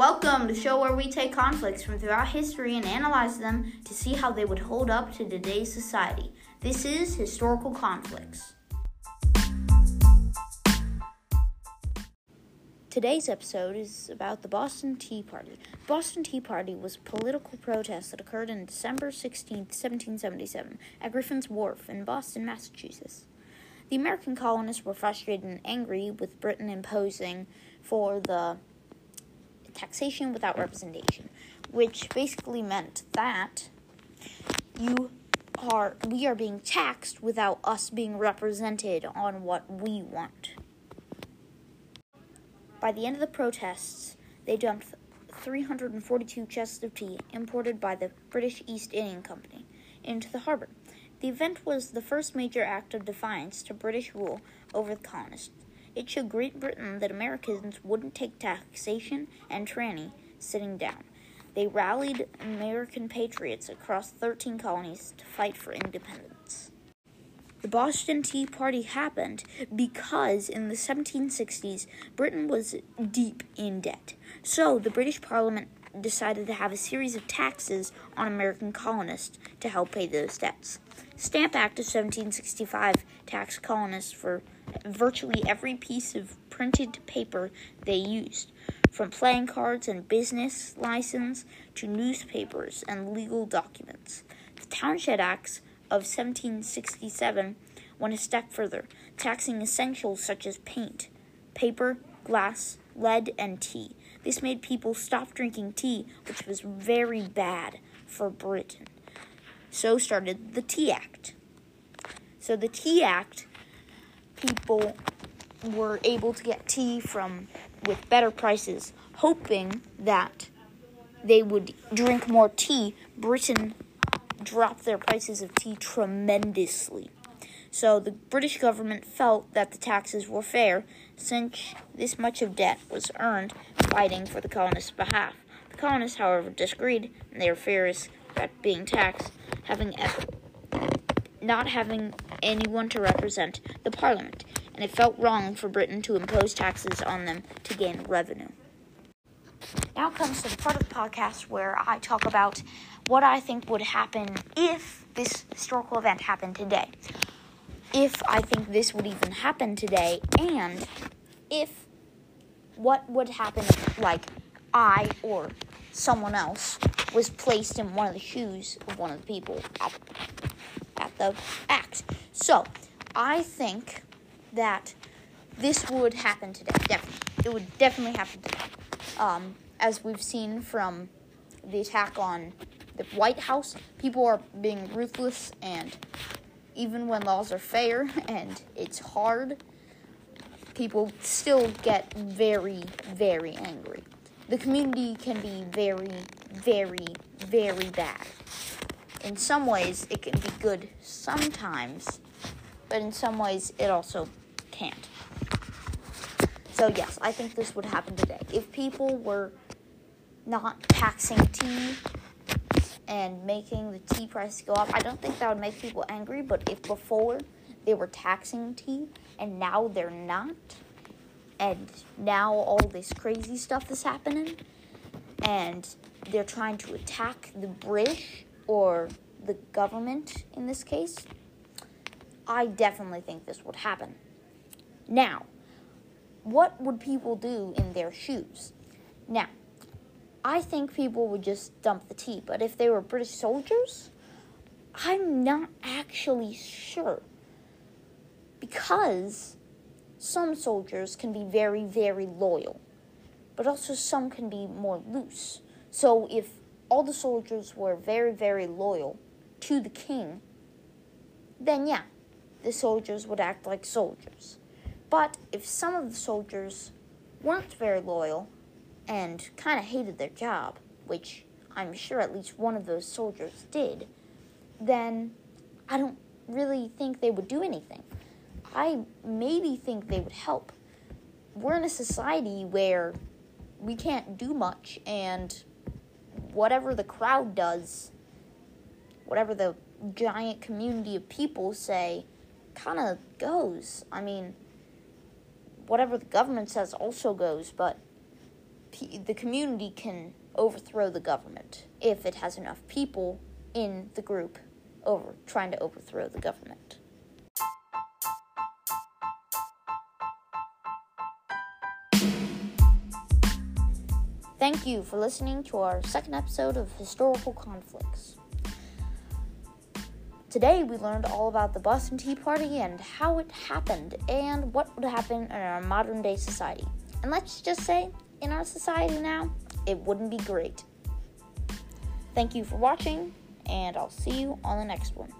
Welcome to show where we take conflicts from throughout history and analyze them to see how they would hold up to today's society. This is Historical Conflicts. Today's episode is about the Boston Tea Party. The Boston Tea Party was a political protest that occurred on December 16, 1777, at Griffin's Wharf in Boston, Massachusetts. The American colonists were frustrated and angry with Britain imposing for the taxation without representation, which basically meant that you are we are being taxed without us being represented on what we want. By the end of the protests, they dumped 342 chests of tea imported by the British East India Company into the harbor. The event was the first major act of defiance to British rule over the colonists. It showed Great Britain that Americans wouldn't take taxation and tyranny sitting down. They rallied American patriots across 13 colonies to fight for independence. The Boston Tea Party happened because in the 1760s Britain was deep in debt. So the British Parliament decided to have a series of taxes on American colonists to help pay those debts. Stamp Act of 1765 taxed colonists for virtually every piece of printed paper they used, from playing cards and business license to newspapers and legal documents. The Townshend Acts of 1767 went a step further, taxing essentials such as paint, paper, glass, lead, and tea. This made people stop drinking tea, which was very bad for Britain. So started the Tea Act. So the Tea Act, people were able to get tea from with better prices, hoping that they would drink more tea. Britain dropped their prices of tea tremendously. So the British government felt that the taxes were fair since this much of debt was earned fighting for the colonists' behalf. The colonists, however, disagreed, and they were furious at being taxed, having not having anyone to represent the parliament, and it felt wrong for Britain to impose taxes on them to gain revenue. Now comes to the part of the podcast where I talk about what I think would happen if this historical event happened today. If I think this would even happen today, and if what would happen if, like, I or someone else was placed in one of the shoes of one of the people at, the act. So, I think that this would happen today. Definitely. It would definitely happen today. Um, as we've seen from the attack on the White House, people are being ruthless, and even when laws are fair and it's hard, people still get very, very angry. The community can be very, very, very bad. In some ways, it can be good sometimes, but in some ways, it also can't. So, yes, I think this would happen today. If people were not taxing tea and making the tea price go up, I don't think that would make people angry, but if before they were taxing tea and now they're not, and now all this crazy stuff is happening, and they're trying to attack the British or the government in this case, I definitely think this would happen. Now, what would people do in their shoes? Now, I think people would just dump the tea, but if they were British soldiers, I'm not actually sure. Because some soldiers can be very, very loyal, but also some can be more loose. So if all the soldiers were very, very loyal to the king, then yeah, the soldiers would act like soldiers. But if some of the soldiers weren't very loyal and kind of hated their job, which I'm sure at least one of those soldiers did, then I don't really think they would do anything. I maybe think they would help. We're in a society where we can't do much, and whatever the crowd does, whatever the giant community of people say, kind of goes. I mean, whatever the government says also goes, but the community can overthrow the government if it has enough people in the group over trying to overthrow the government. Thank you for listening to our second episode of Historical Conflicts. Today we learned all about the Boston Tea Party and how it happened and what would happen in our modern day society. And let's just say, in our society now, it wouldn't be great. Thank you for watching, and I'll see you on the next one.